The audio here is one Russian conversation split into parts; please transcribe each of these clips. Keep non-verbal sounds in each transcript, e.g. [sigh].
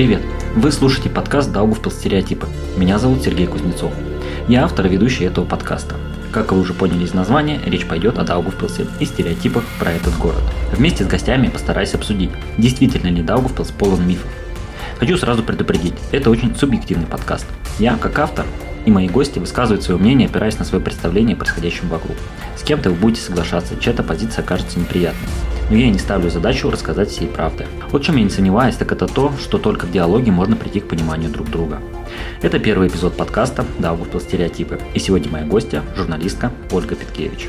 Привет! Вы слушаете подкаст «Даугавпилс стереотипы». Меня зовут Сергей Кузнецов. Я автор и ведущий этого подкаста. Как вы уже поняли из названия, речь пойдет о Даугавпилсе и стереотипах про этот город. Вместе с гостями постараюсь обсудить, действительно ли Даугавпилс полон мифов. Хочу сразу предупредить, это очень субъективный подкаст. Я, как автор, и мои гости высказывают свое мнение, опираясь на свое представление о происходящем вокруг. С кем-то вы будете соглашаться, чья-то позиция окажется неприятной. Но я не ставлю задачу рассказать всей правды. Вот чем я не сомневаюсь, так это то, что только в диалоге можно прийти к пониманию друг друга. Это первый эпизод подкаста «Даугавпилс стереотипы». И сегодня моя гостья – журналистка Ольга Петкевич.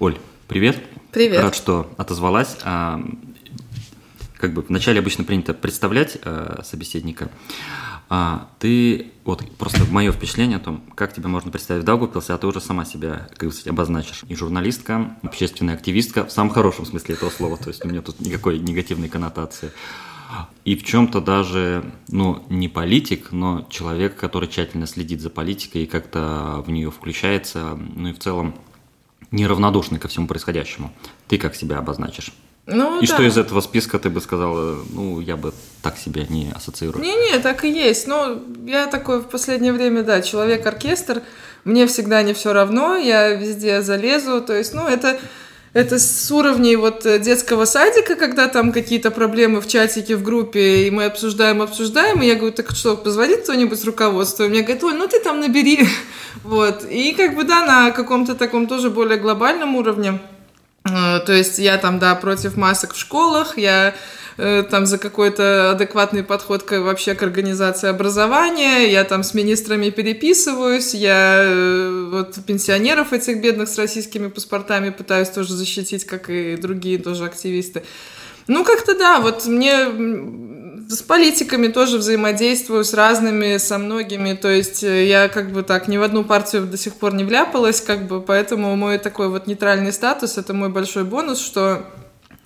Оль, привет. Привет. Рад, что отозвалась. А, как бы вначале обычно принято представлять э, собеседника. А ты, вот просто мое впечатление о том, как тебя можно представить в Даугавпилсе, а ты уже сама себя, как бы обозначишь. И журналистка, общественная активистка, в самом хорошем смысле этого слова, то есть у меня тут никакой негативной коннотации. И в чем-то даже, ну, не политик, но человек, который тщательно следит за политикой и как-то в нее включается, ну и в целом неравнодушный ко всему происходящему. Ты как себя обозначишь? Ну, и да. что из этого списка ты бы сказала, ну, я бы так себя не ассоциирую? Не-не, так и есть. Ну, я такой в последнее время, да, человек-оркестр. Мне всегда не все равно, я везде залезу. То есть, ну, это, это с уровней вот детского садика, когда там какие-то проблемы в чатике, в группе, и мы обсуждаем, обсуждаем, и я говорю, так что, позвонит кто-нибудь с руководства? И мне говорят, Оль, ну ты там набери. [laughs] Вот. И как бы, да, на каком-то таком тоже более глобальном уровне Э, то есть я там, да, против масок в школах, я э, там за какой-то адекватный подход к, вообще к организации образования, я там с министрами переписываюсь, я э, вот пенсионеров этих бедных с российскими паспортами пытаюсь тоже защитить, как и другие тоже активисты. Ну, как-то да, вот мне с политиками тоже взаимодействую, с разными, со многими, то есть э, я как бы так ни в одну партию до сих пор не вляпалась, как бы, поэтому мой такой вот нейтральный статус, это мой большой бонус, что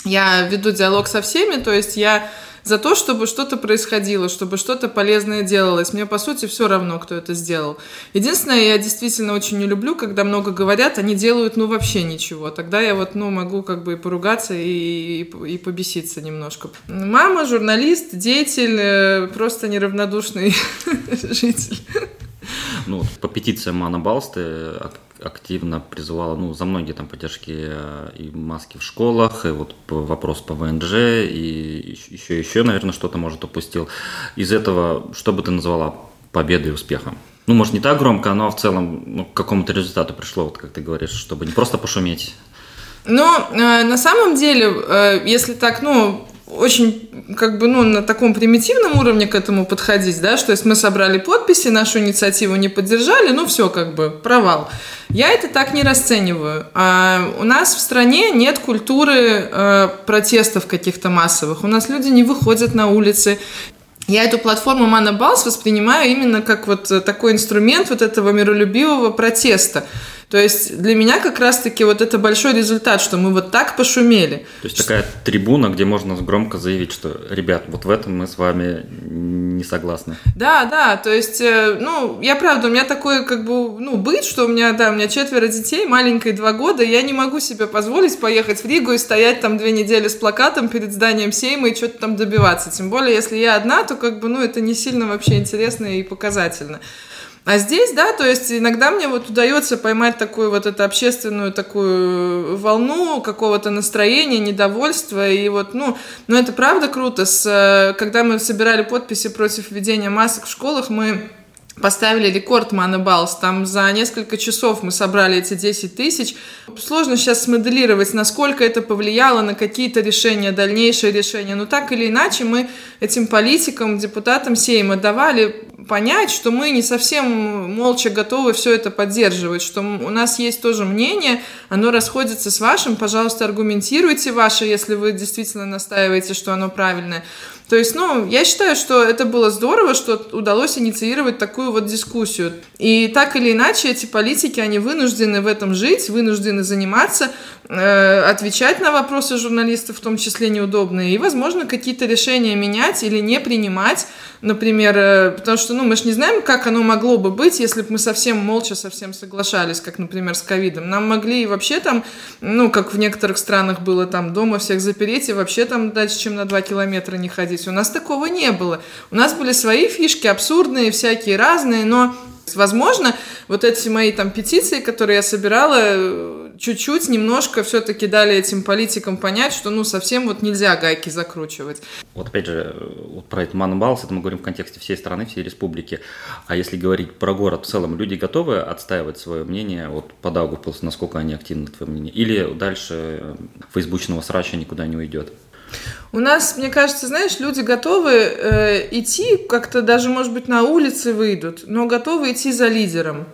я веду диалог со всеми, то есть я за то, чтобы что-то происходило, чтобы что-то полезное делалось. Мне, по сути, все равно, кто это сделал. Единственное, я действительно очень не люблю, когда много говорят, они делают, ну, вообще ничего. Тогда я вот, ну, могу как бы и поругаться, и, и, и побеситься немножко. Мама, журналист, деятель, э, просто неравнодушный [laughs] житель. Ну, по петициям Мана Балсты активно призывала, ну, за многие там поддержки э, и маски в школах, и вот вопрос по ВНЖ, и еще, еще, наверное, что-то, может, упустил. Из этого, что бы ты назвала победой и успехом? Ну, может, не так громко, но в целом ну, к какому-то результату пришло, вот как ты говоришь, чтобы не просто пошуметь. Ну, э, на самом деле, э, если так, ну, очень как бы ну на таком примитивном уровне к этому подходить, да, что если мы собрали подписи, нашу инициативу не поддержали, ну все как бы провал. Я это так не расцениваю. А у нас в стране нет культуры э, протестов каких-то массовых. У нас люди не выходят на улицы, я эту платформу Манабалс воспринимаю именно как вот такой инструмент вот этого миролюбивого протеста. То есть для меня как раз-таки вот это большой результат, что мы вот так пошумели. То есть такая трибуна, где можно громко заявить, что, ребят, вот в этом мы с вами не согласны. Да, да, то есть, э, ну, я правда, у меня такой как бы, ну, быт, что у меня, да, у меня четверо детей, маленькой два года, я не могу себе позволить поехать в Ригу и стоять там две недели с плакатом перед зданием Сейма и что-то там добиваться. Тем более, если я одна, то как бы, ну, это не сильно вообще интересно и показательно. А здесь, да, то есть иногда мне вот удается поймать такую вот эту общественную такую волну какого-то настроения, недовольства, и вот, ну, ну это правда круто. С, когда мы собирали подписи против введения масок в школах, мы поставили рекорд Манабалс. Там за несколько часов мы собрали эти 10 тысяч. Сложно сейчас смоделировать, насколько это повлияло на какие-то решения, дальнейшие решения. Но так или иначе мы этим политикам, депутатам Сейма давали понять, что мы не совсем молча готовы все это поддерживать, что у нас есть тоже мнение, оно расходится с вашим, пожалуйста, аргументируйте ваше, если вы действительно настаиваете, что оно правильное. То есть, ну, я считаю, что это было здорово, что удалось инициировать такую вот дискуссию. И так или иначе, эти политики, они вынуждены в этом жить, вынуждены заниматься, э, отвечать на вопросы журналистов, в том числе неудобные, и, возможно, какие-то решения менять или не принимать, например, э, потому что, ну, мы же не знаем, как оно могло бы быть, если бы мы совсем молча совсем соглашались, как, например, с ковидом. Нам могли и вообще там, ну, как в некоторых странах было, там, дома всех запереть и вообще там дальше, чем на два километра не ходить. У нас такого не было. У нас были свои фишки, абсурдные, всякие разные, но Возможно, вот эти мои там петиции, которые я собирала, чуть-чуть, немножко все-таки дали этим политикам понять, что ну совсем вот нельзя гайки закручивать. Вот опять же, вот про этот Манбалс, это мы говорим в контексте всей страны, всей республики. А если говорить про город в целом, люди готовы отстаивать свое мнение вот по Даугавпилсу, насколько они активны, твое мнение? Или дальше э, фейсбучного срача никуда не уйдет? У нас, мне кажется, знаешь, люди готовы э, идти, как-то даже, может быть, на улице выйдут, но готовы идти за лидером.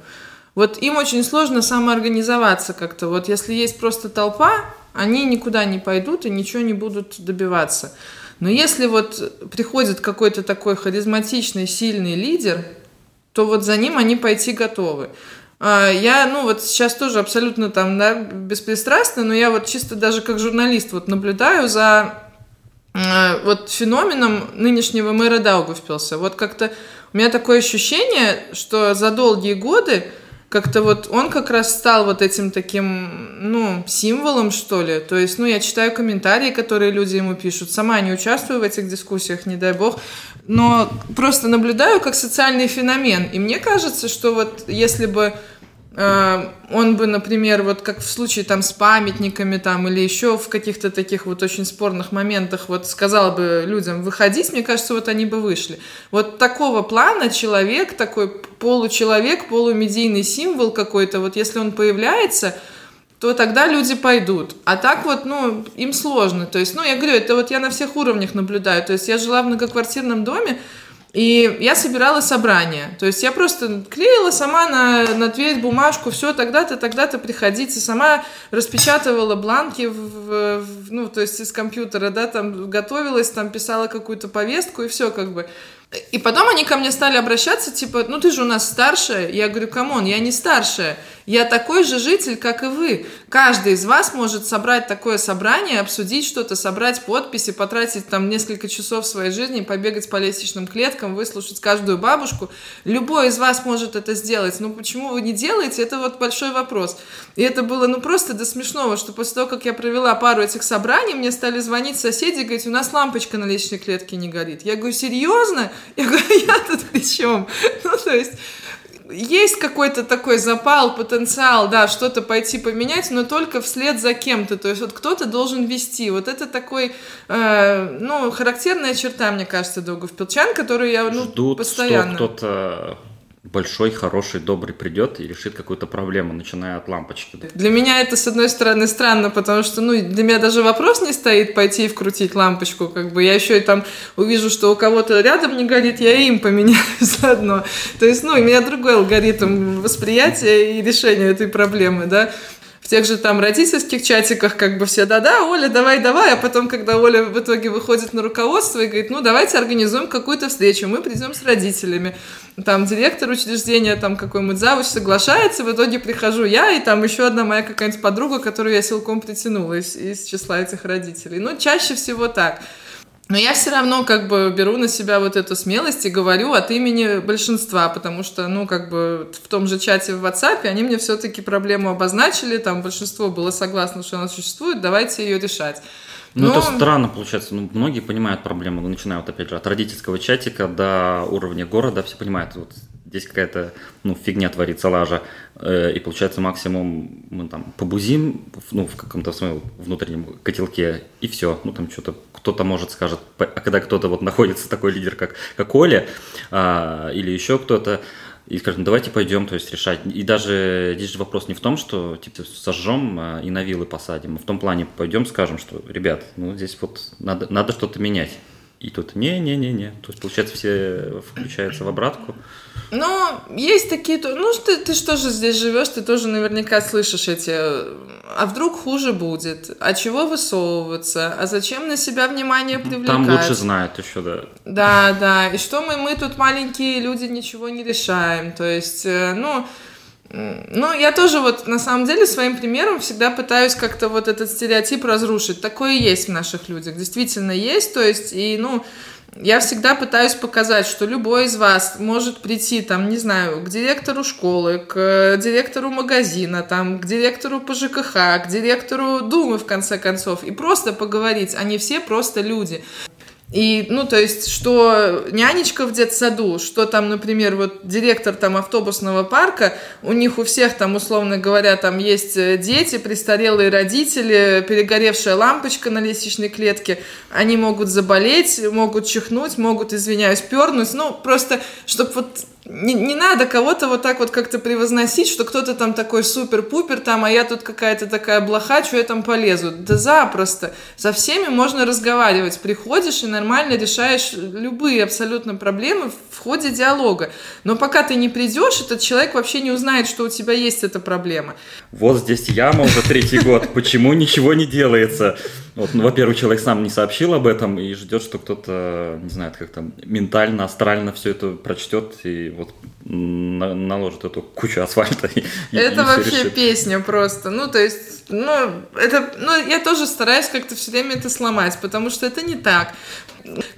Вот им очень сложно самоорганизоваться как-то. Вот если есть просто толпа, они никуда не пойдут и ничего не будут добиваться. Но если вот приходит какой-то такой харизматичный, сильный лидер, то вот за ним они пойти готовы. А, я, ну, вот сейчас тоже абсолютно там, да, беспристрастно, но я вот чисто даже как журналист вот наблюдаю за Э, вот феноменом нынешнего мэра Даугавпилса. Вот как-то у меня такое ощущение, что за долгие годы как-то вот он как раз стал вот этим таким, ну, символом, что ли. То есть, ну, я читаю комментарии, которые люди ему пишут. Сама не участвую в этих дискуссиях, не дай бог. Но просто наблюдаю как социальный феномен. И мне кажется, что вот если бы он бы, например, вот как в случае там с памятниками там или еще в каких-то таких вот очень спорных моментах вот сказал бы людям выходить, мне кажется, вот они бы вышли. Вот такого плана человек, такой получеловек, полумедийный символ какой-то, вот если он появляется, то тогда люди пойдут. А так вот, ну, им сложно. То есть, ну, я говорю, это вот я на всех уровнях наблюдаю. То есть я жила в многоквартирном доме, и я собирала собрание. То есть я просто клеила сама на, на дверь бумажку, все, тогда-то, тогда-то приходите. Сама распечатывала бланки, в, в, ну, то есть из компьютера, да, там готовилась, там писала какую-то повестку и все как бы. И потом они ко мне стали обращаться, типа, ну ты же у нас старшая. Я говорю, come on, я не старшая. Я такой же житель, как и вы. Каждый из вас может собрать такое собрание, обсудить что-то, собрать подписи, потратить там несколько часов своей жизни, побегать по лестничным клеткам, выслушать каждую бабушку. Любой из вас может это сделать. Ну почему вы не делаете, это вот большой вопрос. И это было ну просто до смешного, что после того, как я провела пару этих собраний, мне стали звонить соседи и говорить, у нас лампочка на лестничной клетке не горит. Я говорю, серьезно? Я говорю, я тут при чем? [laughs] Ну то есть есть какой-то такой запал, потенциал, да, что-то пойти поменять, но только вслед за кем-то. То есть вот кто-то должен вести. Вот это такой, э, ну, характерная черта, мне кажется, Даугавпилчан, которую я ну, Ждут, постоянно... что кто-то большой, хороший, добрый придет и решит какую-то проблему, начиная от лампочки. Для меня это, с одной стороны, странно, потому что, ну, для меня даже вопрос не стоит пойти и вкрутить лампочку, как бы я еще и там увижу, что у кого-то рядом не горит, я им поменяю [laughs] заодно. То есть, ну, у меня другой алгоритм восприятия и решения этой проблемы, да в тех же там родительских чатиках как бы все, да-да, Оля, давай-давай, а потом, когда Оля в итоге выходит на руководство и говорит, ну, давайте организуем какую-то встречу, мы придем с родителями, там директор учреждения, там какой-нибудь завуч соглашается, в итоге прихожу я и там еще одна моя какая-нибудь подруга, которую я силком притянула из, из числа этих родителей. Ну, чаще всего так. Но я все равно как бы беру на себя вот эту смелость и говорю от имени большинства, потому что, ну, как бы в том же чате в WhatsApp они мне все-таки проблему обозначили, там большинство было согласно, что она существует, давайте ее решать. Ну, Но... это странно получается. Ну, многие понимают проблему, начиная вот опять же от родительского чатика до уровня города, все понимают, вот здесь какая-то ну, фигня творится, лажа, э, и получается максимум мы там побузим ну, в каком-то своем внутреннем котелке, и все, ну там что-то кто-то может скажет, а когда кто-то вот находится такой лидер, как, как Оля, а, или еще кто-то, и скажем, ну, давайте пойдем, то есть решать. И даже здесь же вопрос не в том, что типа сожжем а, и на вилы посадим, а в том плане пойдем скажем, что, ребят, ну здесь вот надо, надо что-то менять. И тут не-не-не-не. То есть, получается, все включаются в обратку. Ну, есть такие... Ну, ты, ты что же здесь живешь, ты тоже наверняка слышишь эти... А вдруг хуже будет? А чего высовываться? А зачем на себя внимание привлекать? Там лучше знают еще, да. Да, да. И что мы, мы тут маленькие люди ничего не решаем. То есть, э, ну... Ну, я тоже вот на самом деле своим примером всегда пытаюсь как-то вот этот стереотип разрушить. Такое есть в наших людях, действительно есть. То есть, и, ну, я всегда пытаюсь показать, что любой из вас может прийти, там, не знаю, к директору школы, к директору магазина, там, к директору по ЖКХ, к директору Думы, в конце концов, и просто поговорить. Они все просто люди. И, ну, то есть, что нянечка в детсаду, что там, например, вот директор там автобусного парка, у них у всех там, условно говоря, там есть э, дети, престарелые родители, перегоревшая лампочка на лестничной клетке, они могут заболеть, могут чихнуть, могут, извиняюсь, пернуть, ну, просто, чтобы вот не, не надо кого-то вот так вот как-то превозносить, что кто-то там такой супер-пупер там, а я тут какая-то такая блоха, что я там полезу. Да запросто. Со всеми можно разговаривать. Приходишь и нормально решаешь любые абсолютно проблемы в ходе диалога. Но пока ты не придешь, этот человек вообще не узнает, что у тебя есть эта проблема. Вот здесь яма уже третий год. Почему ничего не делается? Вот, ну, во-первых, человек сам не сообщил об этом и ждет, что кто-то, не знаю, как там, ментально, астрально все это прочтет и вот на- наложит эту кучу асфальта. И, это и вообще песня просто. Ну, то есть, ну, это, ну, я тоже стараюсь как-то все время это сломать, потому что это не так.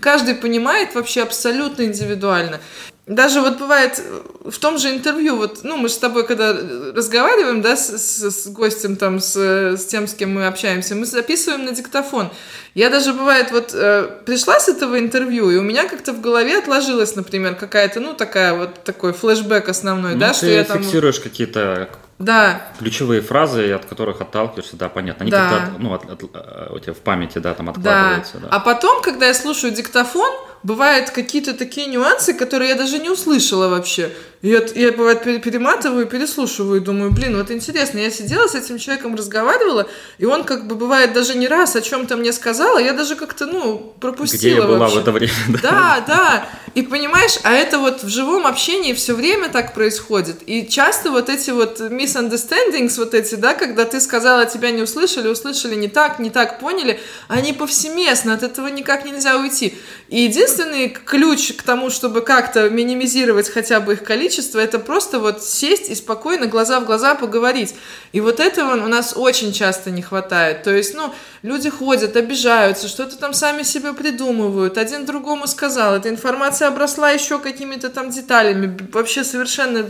Каждый понимает вообще абсолютно индивидуально. Даже вот бывает э, в том же интервью, вот, ну, мы же с тобой, когда разговариваем, да, с, с, с гостем, там, с, с тем, с кем мы общаемся, мы записываем на диктофон. Я даже, бывает, вот, э, пришла с этого интервью, и у меня как-то в голове отложилась, например, какая-то, ну, такая вот, такой флешбэк основной, ну, да, что я там... фиксируешь какие-то да. Ключевые фразы, от которых отталкиваешься, да, понятно. Они да. как-то ну, от, от, от, у тебя в памяти, да, там откладываются. Да. да. А потом, когда я слушаю диктофон, бывают какие-то такие нюансы, которые я даже не услышала вообще. Я, я бывает, перематываю, переслушиваю, думаю, блин, вот интересно, я сидела с этим человеком, разговаривала, и он как бы бывает даже не раз о чем-то мне сказал, а я даже как-то, ну, пропустила Где я была вообще. в это время. Да, да, и понимаешь, а это вот в живом общении все время так происходит, и часто вот эти вот misunderstandings, вот эти, да, когда ты сказала, тебя не услышали, услышали не так, не так поняли, они повсеместно, от этого никак нельзя уйти. И единственный ключ к тому, чтобы как-то минимизировать хотя бы их количество, это просто вот сесть и спокойно глаза в глаза поговорить. И вот этого у нас очень часто не хватает. То есть, ну, люди ходят, обижаются, что-то там сами себе придумывают, один другому сказал, эта информация обросла еще какими-то там деталями, вообще совершенно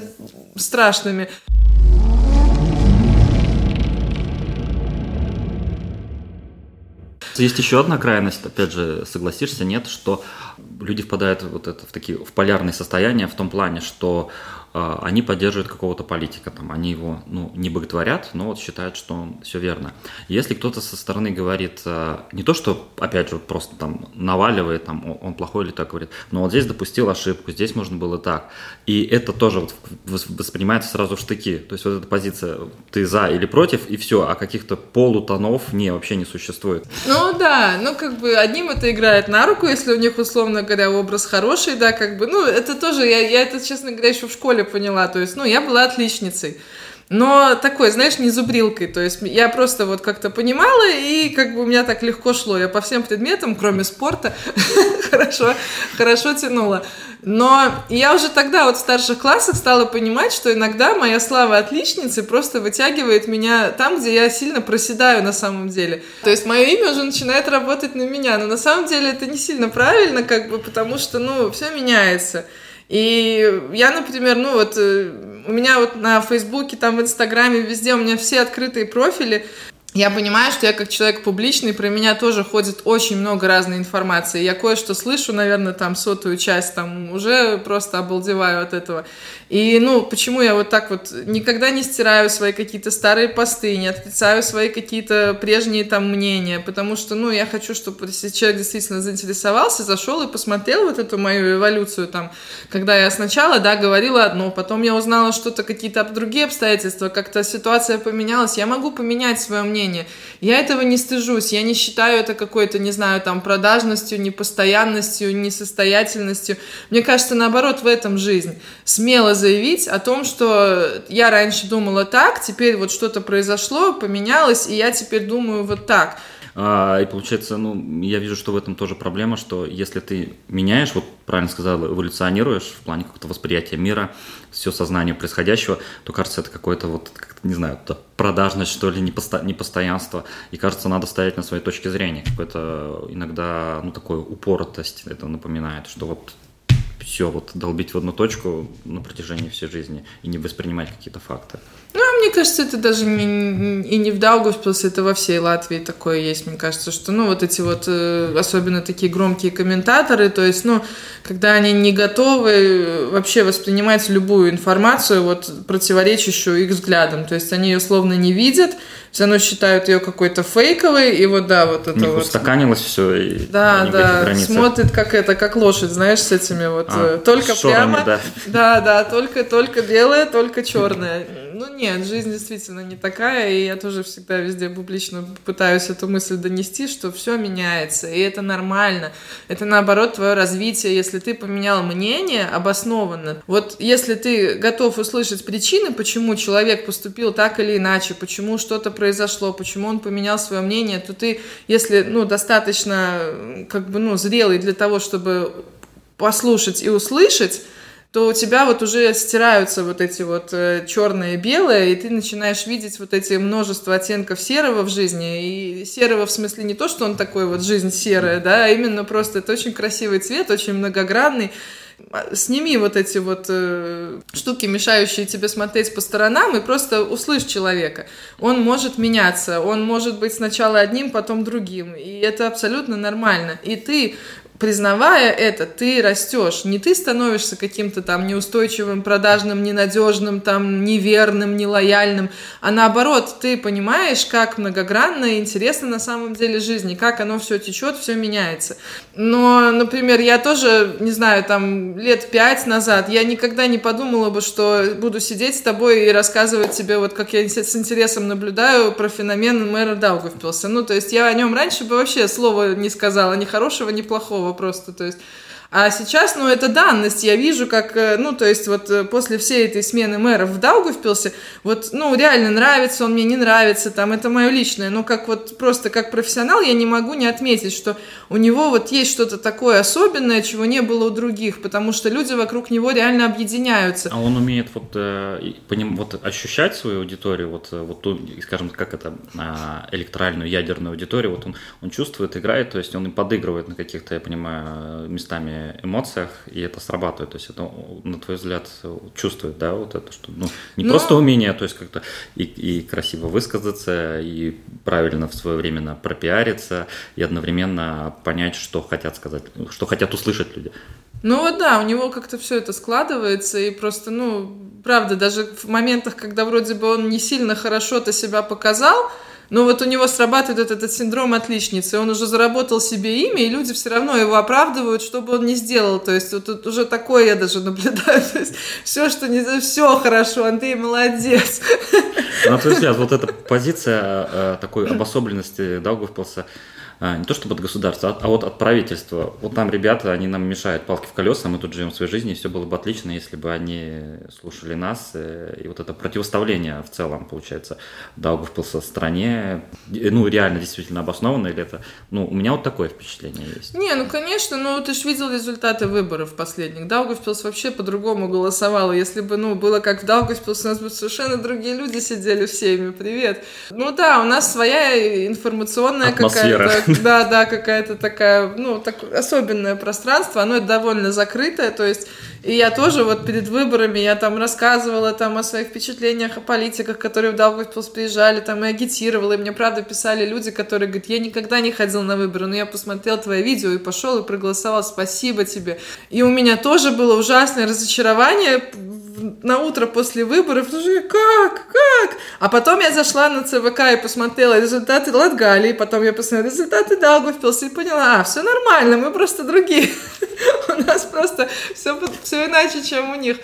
страшными. Есть еще одна крайность, опять же, согласишься, нет, что люди впадают вот это в такие в полярные состояния в том плане, что они поддерживают какого-то политика, там, они его ну, не боготворят, но вот считают, что он все верно. Если кто-то со стороны говорит, а, не то, что, опять же, просто там наваливает, там, он плохой или так говорит, но вот здесь допустил ошибку, здесь можно было так. И это тоже вот воспринимается сразу в штыки. То есть вот эта позиция, ты за или против, и все, а каких-то полутонов не, вообще не существует. Ну да, ну как бы одним это играет на руку, если у них, условно говоря, образ хороший, да, как бы, ну это тоже, я, я это, честно говоря, еще в школе поняла. То есть, ну, я была отличницей. Но такой, знаешь, не зубрилкой. То есть я просто вот как-то понимала, и как бы у меня так легко шло. Я по всем предметам, кроме спорта, [laughs] хорошо, хорошо тянула. Но я уже тогда вот в старших классах стала понимать, что иногда моя слава отличницы просто вытягивает меня там, где я сильно проседаю на самом деле. То есть мое имя уже начинает работать на меня. Но на самом деле это не сильно правильно, как бы, потому что, ну, все меняется. И я, например, ну вот э, у меня вот на Фейсбуке, там в Инстаграме, везде у меня все открытые профили, я понимаю, что я как человек публичный, про меня тоже ходит очень много разной информации. Я кое-что слышу, наверное, там сотую часть, там уже просто обалдеваю от этого. И, ну, почему я вот так вот никогда не стираю свои какие-то старые посты, не отрицаю свои какие-то прежние там мнения, потому что, ну, я хочу, чтобы если человек действительно заинтересовался, зашел и посмотрел вот эту мою эволюцию там, когда я сначала, да, говорила одно, потом я узнала что-то, какие-то другие обстоятельства, как-то ситуация поменялась, я могу поменять свое мнение, мнение. Я этого не стыжусь, я не считаю это какой-то, не знаю, там, продажностью, непостоянностью, несостоятельностью. Мне кажется, наоборот, в этом жизнь. Смело заявить о том, что я раньше думала так, теперь вот что-то произошло, поменялось, и я теперь думаю вот так. А, и получается, ну, я вижу, что в этом тоже проблема, что если ты меняешь, вот правильно сказал, эволюционируешь в плане какого-то восприятия мира, все сознание происходящего, то кажется, это какое-то вот, не знаю, продажность, что ли, непосто, непостоянство. И кажется, надо стоять на своей точке зрения. Какое-то иногда, ну, такое упоротость это напоминает, что вот все вот долбить в одну точку на протяжении всей жизни и не воспринимать какие-то факты. Ну, а мне кажется, это даже не, и не в Даугавпилсе, это во всей Латвии такое есть. Мне кажется, что, ну, вот эти вот, э, особенно такие громкие комментаторы, то есть, ну, когда они не готовы вообще воспринимать любую информацию, вот, противоречащую их взглядам. То есть, они ее словно не видят, все равно считают ее какой-то фейковой, и вот, да, вот это вот... устаканилось все, и Да, да, смотрит как это, как лошадь, знаешь, с этими вот, а, э, только прямо... Да. да, да, только, только белое, только черное ну нет, жизнь действительно не такая, и я тоже всегда везде публично пытаюсь эту мысль донести, что все меняется, и это нормально. Это наоборот твое развитие, если ты поменял мнение обоснованно. Вот если ты готов услышать причины, почему человек поступил так или иначе, почему что-то произошло, почему он поменял свое мнение, то ты, если ну, достаточно как бы, ну, зрелый для того, чтобы послушать и услышать, то у тебя вот уже стираются вот эти вот э, черные и белые, и ты начинаешь видеть вот эти множество оттенков серого в жизни. И серого в смысле не то, что он такой вот жизнь серая, да, а именно просто это очень красивый цвет, очень многогранный. А, сними вот эти вот э, штуки, мешающие тебе смотреть по сторонам, и просто услышь человека. Он может меняться, он может быть сначала одним, потом другим, и это абсолютно нормально. И ты признавая это, ты растешь. Не ты становишься каким-то там неустойчивым, продажным, ненадежным, там, неверным, нелояльным, а наоборот, ты понимаешь, как многогранно и интересно на самом деле жизни, как оно все течет, все меняется. Но, например, я тоже, не знаю, там, лет пять назад, я никогда не подумала бы, что буду сидеть с тобой и рассказывать тебе, вот как я с интересом наблюдаю про феномен мэра Даугавпилса. Ну, то есть я о нем раньше бы вообще слова не сказала, ни хорошего, ни плохого готова просто, то есть а сейчас, ну, это данность. Я вижу, как, э, ну, то есть вот э, после всей этой смены мэров в Даугавпилсе, вот, ну, реально нравится он мне, не нравится, там, это мое личное. Но как вот просто как профессионал я не могу не отметить, что у него вот есть что-то такое особенное, чего не было у других, потому что люди вокруг него реально объединяются. А он умеет вот, э, по ним, вот ощущать свою аудиторию, вот, вот ту, скажем, как это, а, электоральную, ядерную аудиторию, вот он, он чувствует, играет, то есть он им подыгрывает на каких-то, я понимаю, местами эмоциях, и это срабатывает. То есть это, на твой взгляд, чувствует, да, вот это, что ну, не Но... просто умение, то есть как-то и, и красиво высказаться, и правильно в свое время пропиариться, и одновременно понять, что хотят сказать, что хотят услышать люди. Ну вот да, у него как-то все это складывается, и просто, ну, правда, даже в моментах, когда вроде бы он не сильно хорошо-то себя показал, но вот у него срабатывает этот, этот синдром отличницы. Он уже заработал себе имя, и люди все равно его оправдывают, что бы он ни сделал. То есть вот тут уже такое я даже наблюдаю. [laughs] То есть все, что не... Все хорошо, Андрей молодец. На твой взгляд, вот эта позиция э, такой обособленности Даугавпилса, а, не то чтобы от государства, а вот от правительства. Вот там ребята, они нам мешают палки в колеса, мы тут живем своей жизнью, и все было бы отлично, если бы они слушали нас. Э, и вот это противоставление в целом, получается, Даугавпилса стране, ну, реально действительно обоснованно, или это, ну, у меня вот такое впечатление есть. Не, ну, конечно, ну, ты же видел результаты выборов последних. Даугавпилс вообще по-другому голосовал. Если бы, ну, было как в Даугавпилсе, у нас бы совершенно другие люди сидели всеми. Привет. Ну, да, у нас своя информационная какая-то [laughs] Да, да, какая-то такая, ну, так, особенное пространство, оно довольно закрытое, то есть, и я тоже вот перед выборами, я там рассказывала там о своих впечатлениях, о политиках, которые в Даугавпилс приезжали, там, и агитировала, и мне, правда, писали люди, которые говорят, я никогда не ходил на выборы, но я посмотрел твое видео и пошел и проголосовал, спасибо тебе. И у меня тоже было ужасное разочарование на утро после выборов, ну как, как? А потом я зашла на ЦВК и посмотрела результаты Латгалии, потом я посмотрела результаты Даугавпилса и поняла, а, все нормально, мы просто другие. [laughs] У нас просто все иначе, чем у них.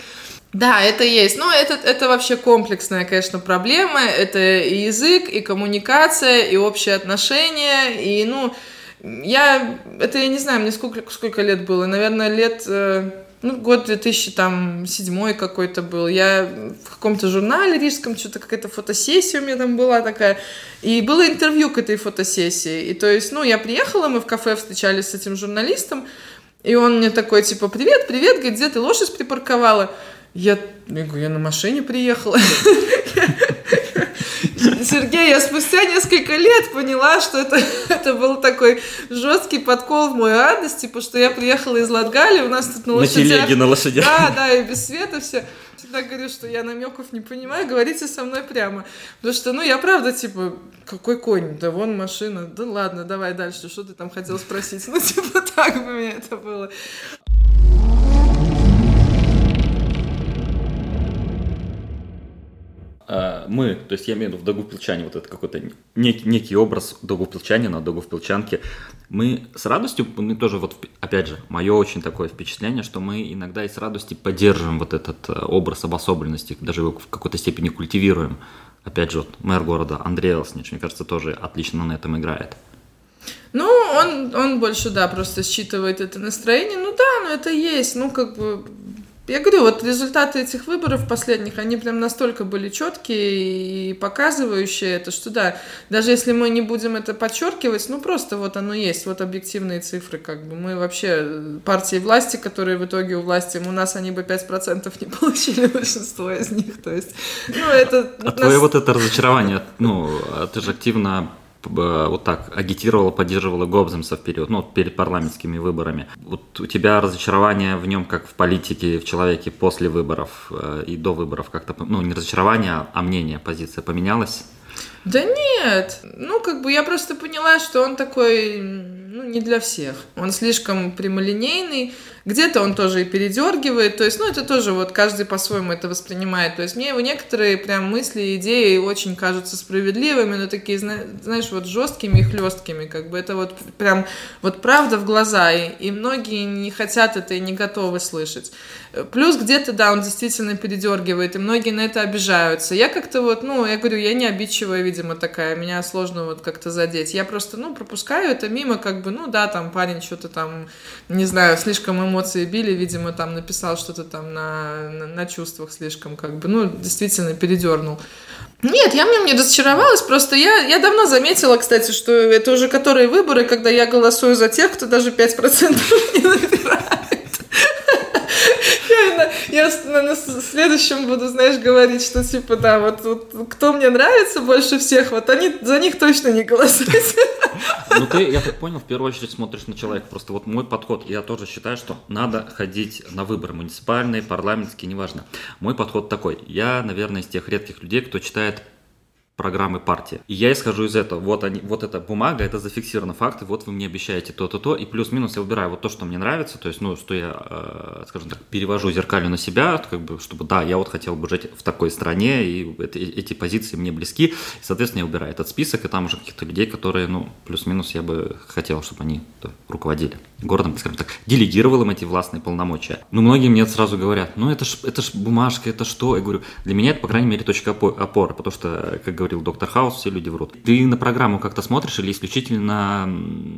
Да, это есть. Но это, это вообще комплексная, конечно, проблема. Это и язык, и коммуникация, и общие отношения, и, ну, я, это я не знаю, мне сколько, сколько лет было, наверное, лет э, ну, год 2007 какой-то был. Я в каком-то журнале рижском, что-то какая-то фотосессия у меня там была такая. И было интервью к этой фотосессии. И то есть, ну, я приехала, мы в кафе встречались с этим журналистом, и он мне такой, типа, привет, привет, говорит, где ты лошадь припарковала? Я, я говорю, я на машине приехала. [laughs] Сергей, я спустя несколько лет поняла, что это, это был такой жесткий подкол в мой адрес, типа, что я приехала из Латгали, у нас тут на лошадях... На телеге на лошадях. Да, да, и без света все. Всегда говорю, что я намеков не понимаю, говорите со мной прямо. Потому что, ну, я правда, типа, какой конь? Да вон машина. Да ладно, давай дальше, что ты там хотел спросить? [laughs] Ну, типа, так бы мне это было. Мы, то есть я имею в виду в Догуфпилчане, вот это какой-то некий, некий образ Догуфпилчанина, Догуфпилчанки, мы с радостью, мы тоже вот, опять же, мое очень такое впечатление, что мы иногда и с радостью поддерживаем вот этот э, образ обособленности, даже его в какой-то степени культивируем. Опять же, вот мэр города Андрей Элснич, мне кажется, тоже отлично на этом играет. Ну, он, он больше, да, просто считывает это настроение. Ну да, но это есть. Ну, как бы я говорю, вот результаты этих выборов последних, они прям настолько были четкие и показывающие это, что да, даже если мы не будем это подчеркивать, ну просто вот оно есть, вот объективные цифры, как бы. Мы вообще партии власти, которые в итоге у власти, у нас они бы 5% не [laughs] получили большинство из них, то есть, ну это... А нас... твое вот это разочарование, ну, а ты же активно вот так агитировала, поддерживала Гобземса в период, ну, перед парламентскими выборами. Вот у тебя разочарование в нем, как в политике, в человеке после выборов э, и до выборов как-то, ну, не разочарование, а мнение, позиция поменялась? Да нет, ну как бы я просто поняла, что он такой, ну не для всех. Он слишком прямолинейный, где-то он тоже и передергивает, то есть, ну это тоже вот каждый по-своему это воспринимает. То есть мне его некоторые прям мысли, идеи очень кажутся справедливыми, но такие, знаешь, вот жесткими и хлесткими, как бы это вот прям вот правда в глаза, и, и многие не хотят это и не готовы слышать. Плюс где-то, да, он действительно передергивает, и многие на это обижаются. Я как-то вот, ну, я говорю, я не обидчивая, видимо, такая, меня сложно вот как-то задеть. Я просто, ну, пропускаю это мимо, как бы, ну, да, там парень что-то там, не знаю, слишком эмоции били, видимо, там написал что-то там на, на, на чувствах слишком, как бы, ну, действительно передернул. Нет, я мне не разочаровалась, просто я, я давно заметила, кстати, что это уже которые выборы, когда я голосую за тех, кто даже 5% [laughs] не набирает я на следующем буду, знаешь, говорить, что типа, да, вот, кто мне нравится больше всех, вот они за них точно не голосуйте. Ну ты, я так понял, в первую очередь смотришь на человека. Просто вот мой подход, я тоже считаю, что надо ходить на выборы, муниципальные, парламентские, неважно. Мой подход такой. Я, наверное, из тех редких людей, кто читает программы партии. И я исхожу из этого. Вот, они, вот эта бумага, это зафиксировано факты, вот вы мне обещаете то-то-то, и плюс-минус я выбираю вот то, что мне нравится, то есть, ну, что я, э, скажем так, перевожу зеркалью на себя, как бы, чтобы, да, я вот хотел бы жить в такой стране, и это, эти позиции мне близки, и, соответственно, я выбираю этот список, и там уже каких-то людей, которые, ну, плюс-минус я бы хотел, чтобы они руководили городом, скажем так, делегировал им эти властные полномочия. Ну, многие мне сразу говорят, ну, это ж, это ж бумажка, это что? Я говорю, для меня это, по крайней мере, точка опоры, потому что, как говорил доктор Хаус, все люди врут. Ты на программу как-то смотришь или исключительно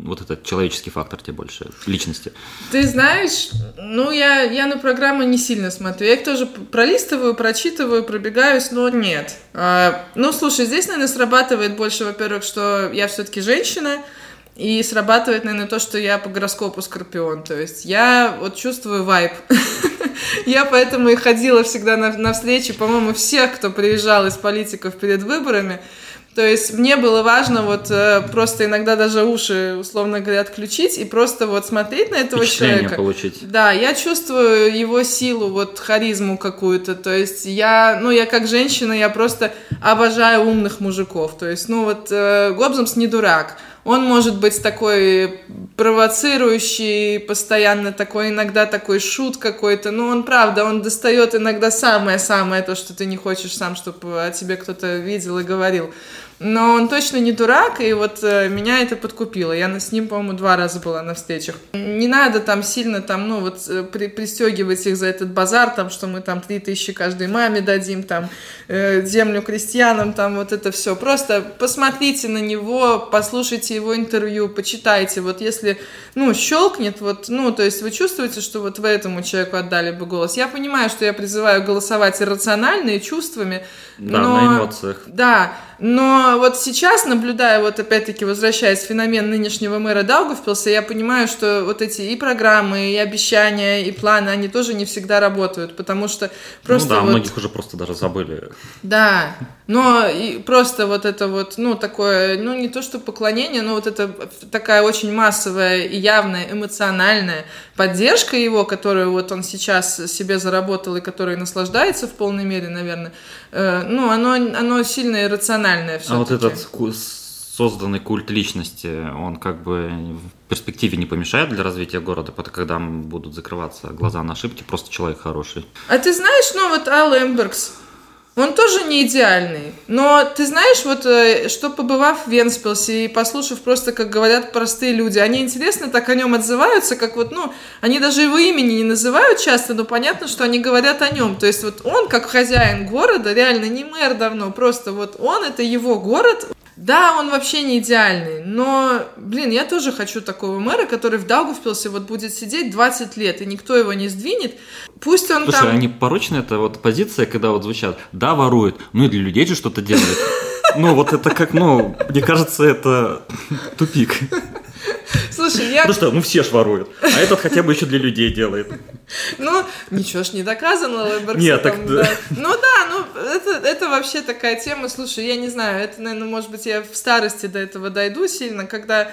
вот этот человеческий фактор тебе больше, личности? Ты знаешь, ну, я, я на программу не сильно смотрю. Я их тоже пролистываю, прочитываю, пробегаюсь, но нет. А, ну, слушай, здесь, наверное, срабатывает больше, во-первых, что я все-таки женщина, и срабатывает, наверное, то, что я по гороскопу Скорпион. То есть я вот чувствую вайб. [laughs] Я поэтому и ходила всегда на, на встречи, по-моему, всех, кто приезжал из политиков перед выборами. То есть мне было важно вот э, просто иногда даже уши, условно говоря, отключить и просто вот смотреть на этого человека. получить. Да, я чувствую его силу, вот харизму какую-то. То есть я, ну я как женщина, я просто обожаю умных мужиков. То есть, ну вот э, Гобзомс не дурак он может быть такой провоцирующий, постоянно такой, иногда такой шут какой-то, но он, правда, он достает иногда самое-самое то, что ты не хочешь сам, чтобы о тебе кто-то видел и говорил. Но он точно не дурак, и вот э, меня это подкупило. Я с ним, по-моему, два раза была на встречах. Не надо там сильно там, ну вот э, при, пристегивать их за этот базар, там, что мы там три тысячи каждой маме дадим, там, э, землю крестьянам, там, вот это все. Просто посмотрите на него, послушайте его интервью, почитайте. Вот если, ну, щелкнет, вот, ну, то есть вы чувствуете, что вот вы этому человеку отдали бы голос. Я понимаю, что я призываю голосовать иррационально и чувствами, да, но... на эмоциях. Да, но вот сейчас, наблюдая, вот опять-таки, возвращаясь феномен нынешнего мэра Даугавпилса, я понимаю, что вот эти и программы, и обещания, и планы, они тоже не всегда работают, потому что просто Ну да, вот... многих уже просто даже забыли. Да, но и просто вот это вот, ну, такое, ну, не то что поклонение, но вот это такая очень массовая и явная эмоциональная поддержка его, которую вот он сейчас себе заработал и которой наслаждается в полной мере, наверное, ну, оно, оно сильно иррациональное все А вот этот созданный культ личности, он как бы в перспективе не помешает для развития города, потому когда будут закрываться глаза на ошибки, просто человек хороший. А ты знаешь, ну, вот Ал Эмбергс, он тоже не идеальный, но ты знаешь, вот э, что побывав в Венспилсе и послушав просто, как говорят простые люди, они интересно так о нем отзываются, как вот, ну, они даже его имени не называют часто, но понятно, что они говорят о нем. То есть вот он, как хозяин города, реально не мэр давно, просто вот он, это его город, да, он вообще не идеальный, но, блин, я тоже хочу такого мэра, который в Даугавпилсе вот будет сидеть 20 лет, и никто его не сдвинет. Пусть он Слушай, там... они порочны, это вот позиция, когда вот звучат, да, ворует, ну и для людей же что-то делает. Ну, вот это как, ну, мне кажется, это тупик. [laughs] Слушай, я... Что, ну, все ж воруют, а этот хотя бы еще для людей делает. Ну, ничего ж не доказано, Лэмбергс. Нет, так да. Ну да, ну, это, это вообще такая тема, слушай, я не знаю, это, наверное, может быть, я в старости до этого дойду сильно, когда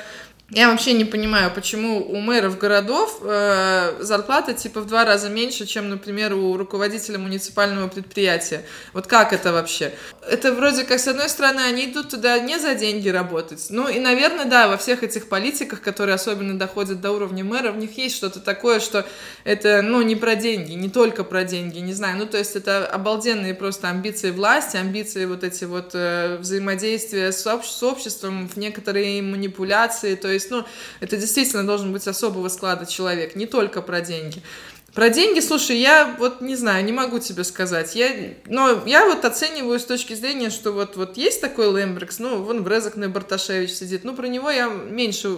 я вообще не понимаю, почему у мэров городов э, зарплата типа в два раза меньше, чем, например, у руководителя муниципального предприятия. Вот как это вообще? Это вроде как, с одной стороны, они идут туда не за деньги работать. Ну и, наверное, да, во всех этих политиках, которые особенно доходят до уровня мэра, в них есть что-то такое, что это, ну, не про деньги, не только про деньги, не знаю. Ну, то есть это обалденные просто амбиции власти, амбиции вот эти вот э, взаимодействия с, обще- с обществом, в некоторые манипуляции, то есть есть, ну, это действительно должен быть особого склада человек, не только про деньги. Про деньги, слушай, я вот не знаю, не могу тебе сказать. Я, но я вот оцениваю с точки зрения, что вот, вот есть такой Лембрикс, ну, вон Брезакный Барташевич сидит, ну, про него я меньше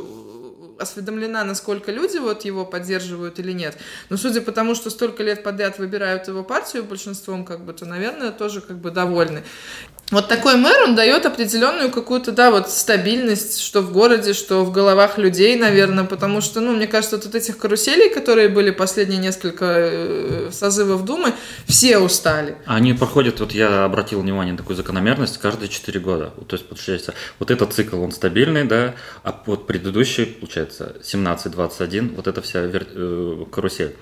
осведомлена, насколько люди вот его поддерживают или нет. Но судя по тому, что столько лет подряд выбирают его партию большинством, как бы, то, наверное, тоже как бы довольны. Вот такой мэр, он дает определенную какую-то, да, вот стабильность, что в городе, что в головах людей, наверное, потому что, ну, мне кажется, вот этих каруселей, которые были последние несколько э, созывов Думы, все устали. Они проходят, вот я обратил внимание на такую закономерность, каждые 4 года. То есть, получается, вот этот цикл, он стабильный, да, а вот предыдущий, получается, 17-21, вот это вся э, карусель.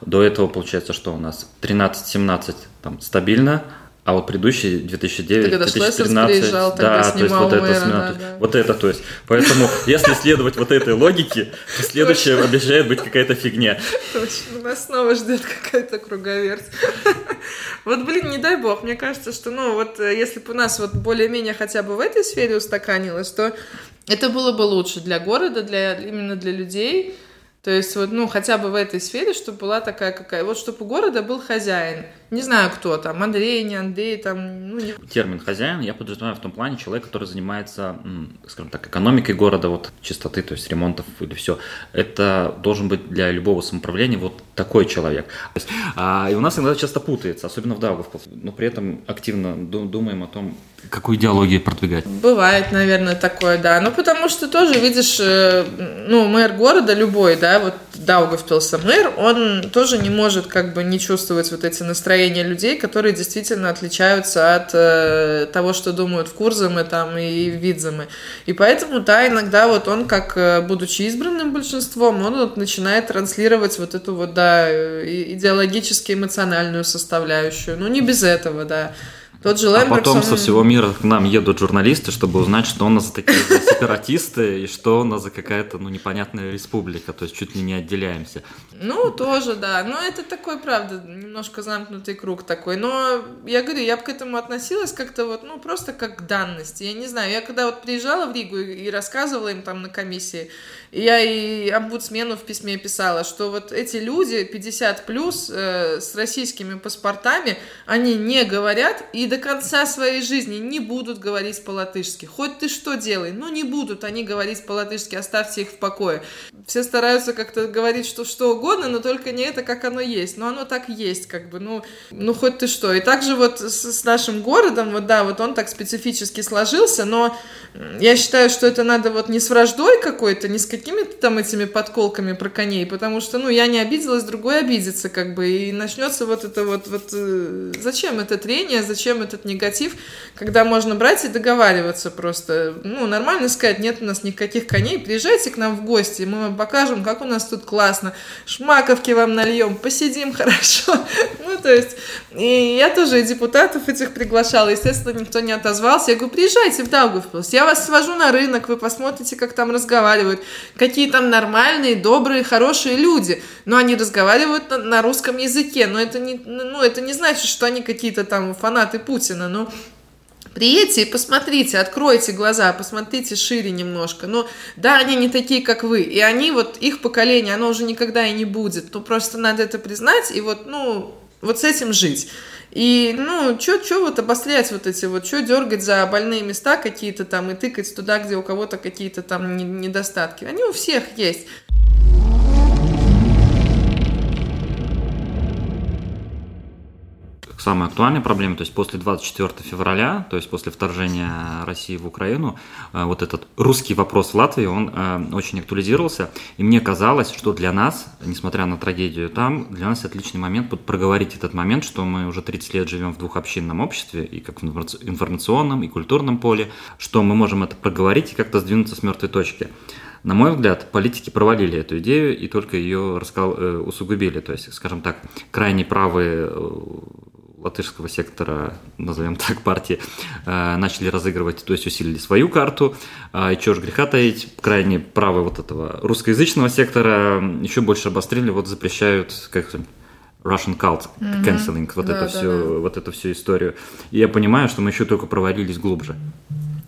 До этого, получается, что у нас 13-17 там стабильно, а вот предыдущий 2009, Когда 2013, Шлессерс приезжал, тогда да, то есть вот это, мэра, смена, да, то есть да. вот это, то есть, поэтому [laughs] если следовать вот этой логике, то следующее обещает быть какая-то фигня. Точно, нас снова ждет какая-то круговерть. [laughs] Вот, блин, не дай бог, мне кажется, что, ну, вот, э, если бы у нас вот более-менее хотя бы в этой сфере устаканилось, то это было бы лучше для города, для, именно для людей, то есть вот, ну, хотя бы в этой сфере, чтобы была такая какая... Вот чтобы у города был хозяин. Не знаю, кто там, Андрей, не Андрей, там, ну, не... Термин хозяин я подразумеваю в том плане человек, который занимается, скажем так, экономикой города, вот чистоты, то есть ремонтов или все. Это должен быть для любого самоуправления вот такой человек. Есть, а, и у нас иногда часто путается, особенно в Даугавпилсе, но при этом активно ду- думаем о том, какую идеологию продвигать. Бывает, наверное, такое, да. Ну, потому что тоже, видишь, э, ну, мэр города любой, да, вот Даугавпилса мэр, он тоже не может как бы не чувствовать вот эти настроения людей, которые действительно отличаются от э, того, что думают в Курзаме там и Видзаме. И поэтому, да, иногда вот он, как э, будучи избранным большинством, он вот начинает транслировать вот эту вот, да, э, идеологически эмоциональную составляющую. Ну, не без этого, да. Тот же А Лемберг, потом со всего мира к нам едут журналисты, чтобы узнать, что у нас за такие за сепаратисты и что у нас за какая-то ну, непонятная республика, то есть чуть ли не отделяемся. Ну, тоже, да. Но это такой, правда, немножко замкнутый круг такой. Но я говорю, я бы к этому относилась как-то вот, ну, просто как к данности. Я не знаю, я когда вот приезжала в Ригу и рассказывала им там на комиссии, я и омбудсмену в письме писала, что вот эти люди 50 плюс э, с российскими паспортами, они не говорят и до конца своей жизни не будут говорить по-латышски. Хоть ты что делай, ну не будут они говорить по-латышски, оставьте их в покое. Все стараются как-то говорить, что что угодно, но только не это, как оно есть. Но оно так есть, как бы, ну, ну хоть ты что. И также вот с, с нашим городом, вот да, вот он так специфически сложился, но я считаю, что это надо вот не с враждой какой-то, не с какими-то там этими подколками про коней, потому что, ну, я не обиделась, другой обидится, как бы, и начнется вот это вот, вот э, зачем это трение, зачем этот негатив, когда можно брать и договариваться просто, ну, нормально сказать, нет у нас никаких коней, приезжайте к нам в гости, мы вам покажем, как у нас тут классно, шмаковки вам нальем, посидим [laughs] хорошо, ну, то есть, и я тоже и депутатов этих приглашала, естественно, никто не отозвался, я говорю, приезжайте в Даугавпилс, я вас свожу на рынок, вы посмотрите, как там разговаривают, какие там нормальные, добрые, хорошие люди, но они разговаривают на, на русском языке, но это не, ну, это не значит, что они какие-то там фанаты Путина, ну, Приедьте и посмотрите, откройте глаза, посмотрите шире немножко. Ну, да, они не такие, как вы. И они, вот их поколение, оно уже никогда и не будет. Ну, просто надо это признать и вот, ну, вот с этим жить. И, ну, что вот обострять вот эти вот, что дергать за больные места какие-то там и тыкать туда, где у кого-то какие-то там не- недостатки. Они у всех есть. Самая актуальная проблема, то есть после 24 февраля, то есть после вторжения России в Украину, э, вот этот русский вопрос в Латвии, он э, очень актуализировался, и мне казалось, что для нас, несмотря на трагедию там, для нас отличный момент проговорить этот момент, что мы уже 30 лет живем в двухобщинном обществе, и как в информаци- информационном, и культурном поле, что мы можем это проговорить и как-то сдвинуться с мертвой точки. На мой взгляд, политики провалили эту идею и только ее раскол- э, усугубили. То есть, скажем так, крайне правые латышского сектора, назовем [laughs] так, партии, э, начали разыгрывать, то есть усилили свою карту. А, и чего ж греха таить, крайне правые вот этого русскоязычного сектора еще больше обострили, вот запрещают, как это, Russian cult canceling, вот, Да, эту да, всю, да. вот эту всю историю. И я понимаю, что мы еще только провалились глубже.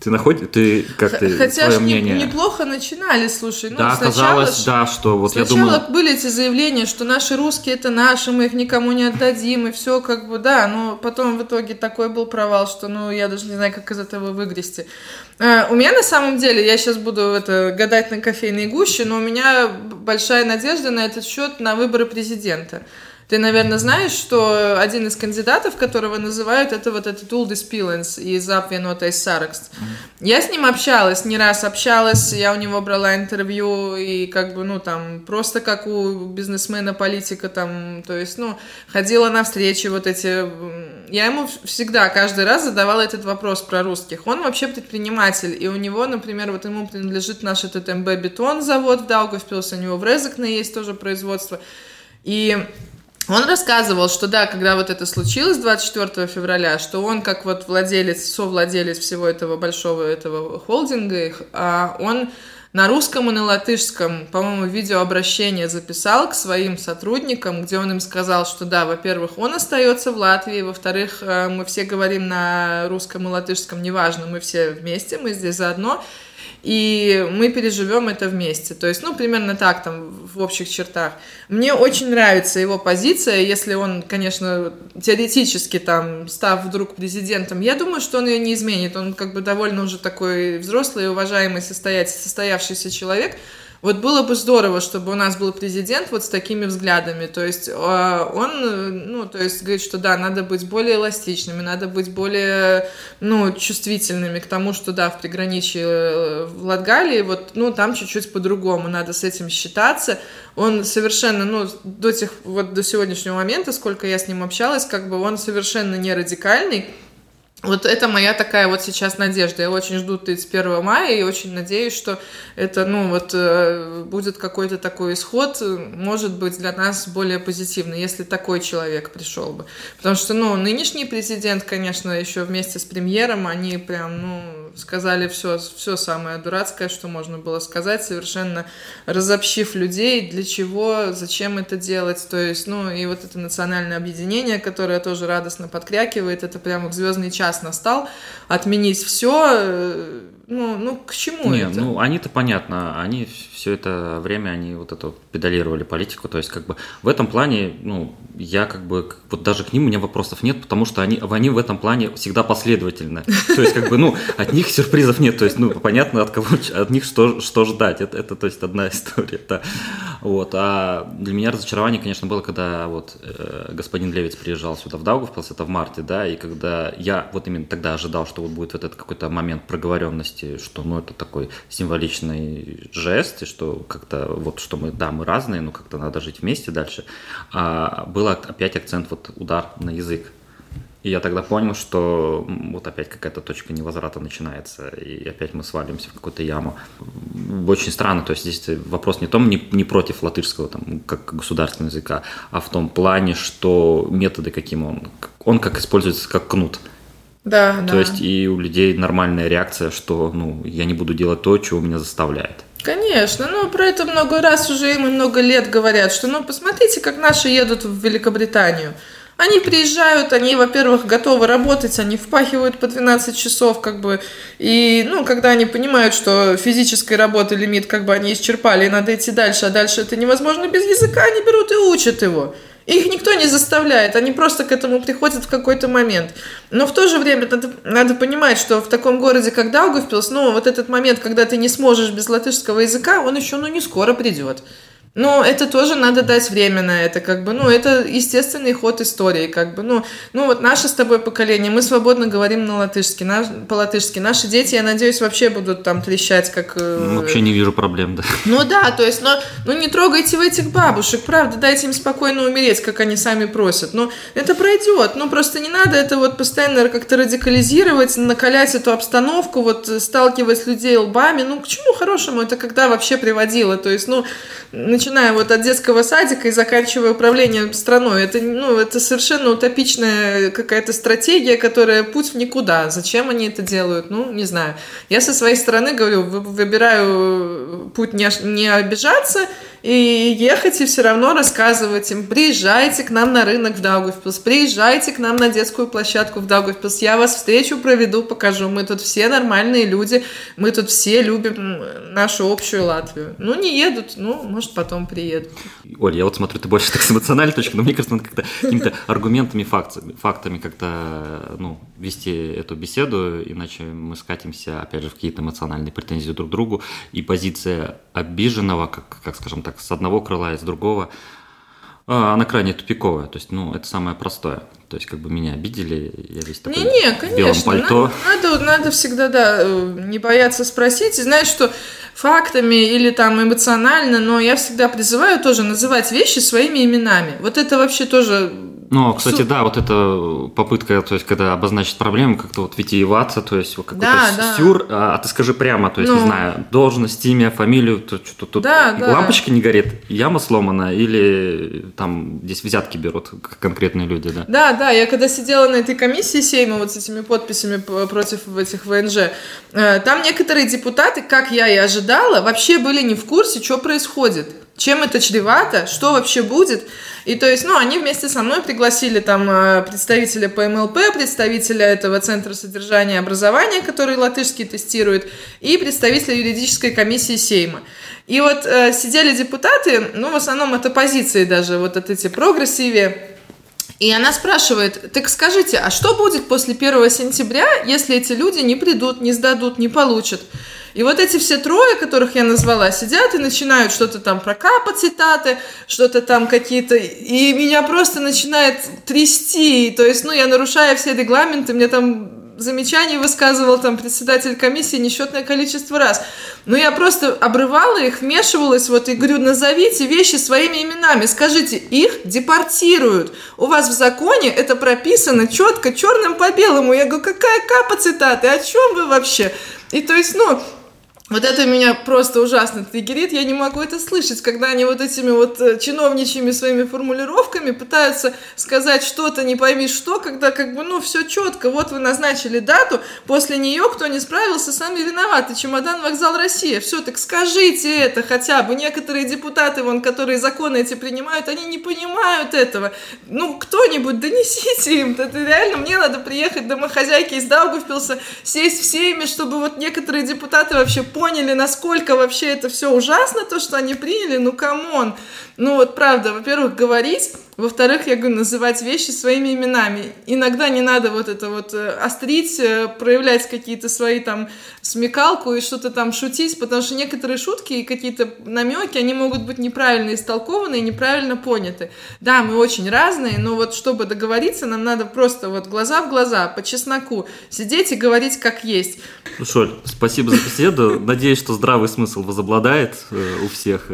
Ты находишь, ты как ты, Хотя твое мнение? неплохо начинали, слушай. Ну, да, сначала оказалось, да, что вот я Сначала думаю, были эти заявления, что наши русские это наши, мы их никому не отдадим, и все как бы, да, но потом в итоге такой был провал, что, ну, я даже не знаю, как из этого выгрести. А, у меня на самом деле, я сейчас буду это гадать на кофейной гуще, но у меня большая надежда на этот счет на выборы президента. Ты, наверное, знаешь, что один из кандидатов, которого называют, это вот этот Улдис Пиленс из Апвенота из Саракст. Я с ним общалась, не раз общалась, я у него брала интервью, и как бы, ну, там, просто как у бизнесмена, политика, там, то есть, ну, ходила на встречи вот эти... Я ему всегда, каждый раз задавала этот вопрос про русских. Он вообще предприниматель, и у него, например, вот ему принадлежит наш этот МБ Бетон завод в Даугавпилсе, у него в Резекне есть тоже производство. И он рассказывал, что да, когда вот это случилось 24 февраля, что он как вот владелец, совладелец всего этого большого этого холдинга, а, он на русском и на латышском, по-моему, видеообращение записал к своим сотрудникам, где он им сказал, что да, во-первых, он остается в Латвии, во-вторых, э, мы все говорим на русском и латышском, неважно, мы все вместе, мы здесь заодно, и мы переживем это вместе. То есть, ну, примерно так там в общих чертах. Мне очень нравится его позиция, если он, конечно, теоретически там, став вдруг президентом, я думаю, что он ее не изменит. Он как бы довольно уже такой взрослый, уважаемый, состоять, состоявшийся человек. Вот было бы здорово, чтобы у нас был президент вот с такими взглядами. То есть э, он, э, ну, то есть говорит, что да, надо быть более эластичными, надо быть более, ну, чувствительными к тому, что да, в приграничье э, в Латгалии, вот, ну, там чуть-чуть по-другому, надо с этим считаться. Он совершенно, ну, до тех, вот до сегодняшнего момента, сколько я с ним общалась, как бы он совершенно не радикальный, вот это моя такая вот сейчас надежда. Я очень жду 31 мая и очень надеюсь, что это, ну, вот э, будет какой-то такой исход, может быть, для нас более позитивный, если такой человек пришел бы. Потому что, ну, нынешний президент, конечно, еще вместе с премьером, они прям, ну, сказали все, все самое дурацкое, что можно было сказать, совершенно разобщив людей, для чего, зачем это делать. То есть, ну, и вот это национальное объединение, которое тоже радостно подкрякивает, это прямо к звездный час час настал, отменить все, э, ну, ну к чему Не, это? ну они-то понятно, они все это время, они вот это педалировали политику, то есть как бы в этом плане, ну, я как бы, вот даже к ним у меня вопросов нет, потому что они, они в этом плане всегда последовательны, то есть как бы, ну, от них сюрпризов нет, то есть, ну, понятно, от кого, от них что, что ждать, это, это, то есть, одна [laughs] история, да, вот, а для меня разочарование, конечно, было, когда вот э, господин Левец приезжал сюда в Даугавпилс, это в марте, да, и когда я вот именно тогда ожидал, что вот будет вот этот какой-то момент проговоренности, что, ну, это такой символичный жест, и что как-то вот, что мы, да, мы разные, но как-то надо жить вместе дальше, а был опять акцент, вот удар на язык. И я тогда понял, что вот опять какая-то точка невозврата начинается, и опять мы свалимся в какую-то яму. Очень странно, то есть здесь вопрос не в том, не, не против латышского там, как государственного языка, а в том плане, что методы каким он, он как используется как кнут. Да, То да. есть и у людей нормальная реакция, что ну, я не буду делать то, чего меня заставляет. Конечно, ну про это много раз уже им и много лет говорят, что ну посмотрите, как наши едут в Великобританию. Они приезжают, они, во-первых, готовы работать, они впахивают по 12 часов, как бы, и, ну, когда они понимают, что физической работы лимит, как бы, они исчерпали, и надо идти дальше, а дальше это невозможно без языка, они берут и учат его. Их никто не заставляет, они просто к этому приходят в какой-то момент. Но в то же время надо, надо понимать, что в таком городе, как Даугавпилс, ну, вот этот момент, когда ты не сможешь без латышского языка, он еще, ну, не скоро придет. Ну, это тоже надо дать время на это, как бы, ну, это естественный ход истории, как бы, ну, ну, вот наше с тобой поколение, мы свободно говорим на латышски, наш, по-латышски. Наши дети, я надеюсь, вообще будут там трещать, как... Э, вообще не вижу проблем, да. Ну, да, то есть, но, ну, не трогайте в этих бабушек, правда, дайте им спокойно умереть, как они сами просят. Ну, это пройдет, ну, просто не надо это вот постоянно как-то радикализировать, накалять эту обстановку, вот, сталкивать людей лбами, ну, к чему хорошему это когда вообще приводило, то есть, ну, начиная вот от детского садика и заканчивая управлением страной. Это, ну, это совершенно утопичная какая-то стратегия, которая путь в никуда. Зачем они это делают? Ну, не знаю. Я со своей стороны говорю, выбираю путь не, не обижаться, и ехать и все равно рассказывать им, приезжайте к нам на рынок в Даугавпилс, приезжайте к нам на детскую площадку в Даугавпилс, я вас встречу проведу, покажу, мы тут все нормальные люди, мы тут все любим нашу общую Латвию. Ну, не едут, ну, может, потом приедут. Оль, я вот смотрю, ты больше так с эмоциональной точки, но мне кажется, надо как-то какими-то аргументами, фактами, фактами как-то, ну, вести эту беседу, иначе мы скатимся, опять же, в какие-то эмоциональные претензии друг к другу, и позиция обиженного, как, как скажем так, так с одного крыла и с другого, а, она крайне тупиковая. То есть, ну, это самое простое. То есть, как бы меня обидели, я весь такой не, не, конечно, в белом пальто. Надо, надо, надо всегда, да, э, не бояться спросить. И знаешь, что фактами или там эмоционально, но я всегда призываю тоже называть вещи своими именами. Вот это вообще тоже ну, кстати, Су... да, вот эта попытка, то есть, когда обозначить проблему, как-то вот витиеваться, то есть, какой-то да, да. сюр, а, а ты скажи прямо, то есть, ну... не знаю, должность, имя, фамилию, то что-то тут да, лампочка да. не горит, яма сломана, или там здесь взятки берут конкретные люди, да? Да, да, я когда сидела на этой комиссии Сейма вот с этими подписями против этих ВНЖ, э, там некоторые депутаты, как я и ожидала, вообще были не в курсе, что происходит чем это чревато, что вообще будет. И то есть, ну, они вместе со мной пригласили там э, представителя по МЛП, представителя этого Центра содержания и образования, который латышский тестирует, и представителя юридической комиссии Сейма. И вот э, сидели депутаты, ну, в основном это позиции даже, вот от эти прогрессиве, и она спрашивает, так скажите, а что будет после 1 сентября, если эти люди не придут, не сдадут, не получат? И вот эти все трое, которых я назвала, сидят и начинают что-то там про капа цитаты, что-то там какие-то... И меня просто начинает трясти. То есть, ну, я нарушаю все регламенты, мне там замечаний высказывал там председатель комиссии несчетное количество раз. Но я просто обрывала их, вмешивалась, вот и говорю, назовите вещи своими именами, скажите, их депортируют. У вас в законе это прописано четко, черным по белому. Я говорю, какая капа цитаты, о чем вы вообще? И то есть, ну, вот это меня просто ужасно триггерит. Я не могу это слышать, когда они вот этими вот э, чиновничьими своими формулировками пытаются сказать что-то, не пойми что, когда как бы, ну, все четко. Вот вы назначили дату, после нее кто не справился, сами виноваты. Чемодан, вокзал, Россия. Все, так скажите это хотя бы. Некоторые депутаты, вон, которые законы эти принимают, они не понимают этого. Ну, кто-нибудь донесите им. Это реально мне надо приехать домохозяйки из Даугавпилса, сесть всеми, чтобы вот некоторые депутаты вообще поняли, насколько вообще это все ужасно, то, что они приняли, ну, come on. Ну, вот правда, во-первых, говорить, во-вторых, я говорю, называть вещи своими именами. Иногда не надо вот это вот э, острить, э, проявлять какие-то свои там смекалку и что-то там шутить, потому что некоторые шутки и какие-то намеки, они могут быть неправильно истолкованы и неправильно поняты. Да, мы очень разные, но вот чтобы договориться, нам надо просто вот глаза в глаза, по чесноку, сидеть и говорить как есть. Ну, Шоль, спасибо за беседу. Надеюсь, что здравый смысл возобладает э, у всех.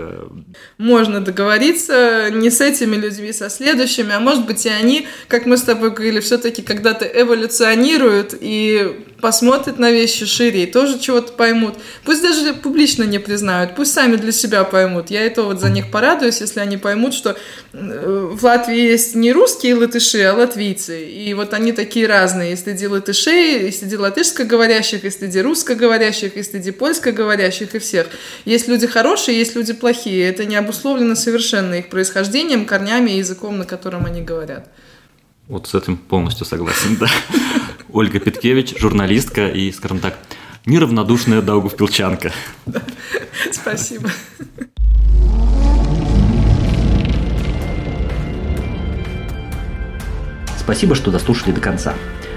Можно договориться не с этими людьми, со следующими, а может быть и они, как мы с тобой говорили, все-таки когда-то эволюционируют и посмотрят на вещи шире и тоже чего-то поймут. Пусть даже публично не признают, пусть сами для себя поймут. Я это вот за них порадуюсь, если они поймут, что э, в Латвии есть не русские латыши, а латвийцы. И вот они такие разные. И среди латышей, и среди латышскоговорящих, и среди русскоговорящих, и среди польскоговорящих, и всех. Есть люди хорошие, есть люди плохие. Это не обусловлено совершенно их происхождением, корнями языком, на котором они говорят. Вот с этим полностью согласен, да. Ольга Петкевич, журналистка и, скажем так, неравнодушная даугавпилчанка. Спасибо. Спасибо, что дослушали до конца.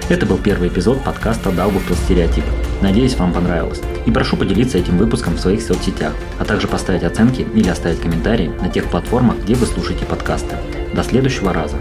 Это был первый эпизод подкаста «Даугавпилс стереотип». Надеюсь, вам понравилось. И прошу поделиться этим выпуском в своих соцсетях, а также поставить оценки или оставить комментарии на тех платформах, где вы слушаете подкасты. До следующего раза.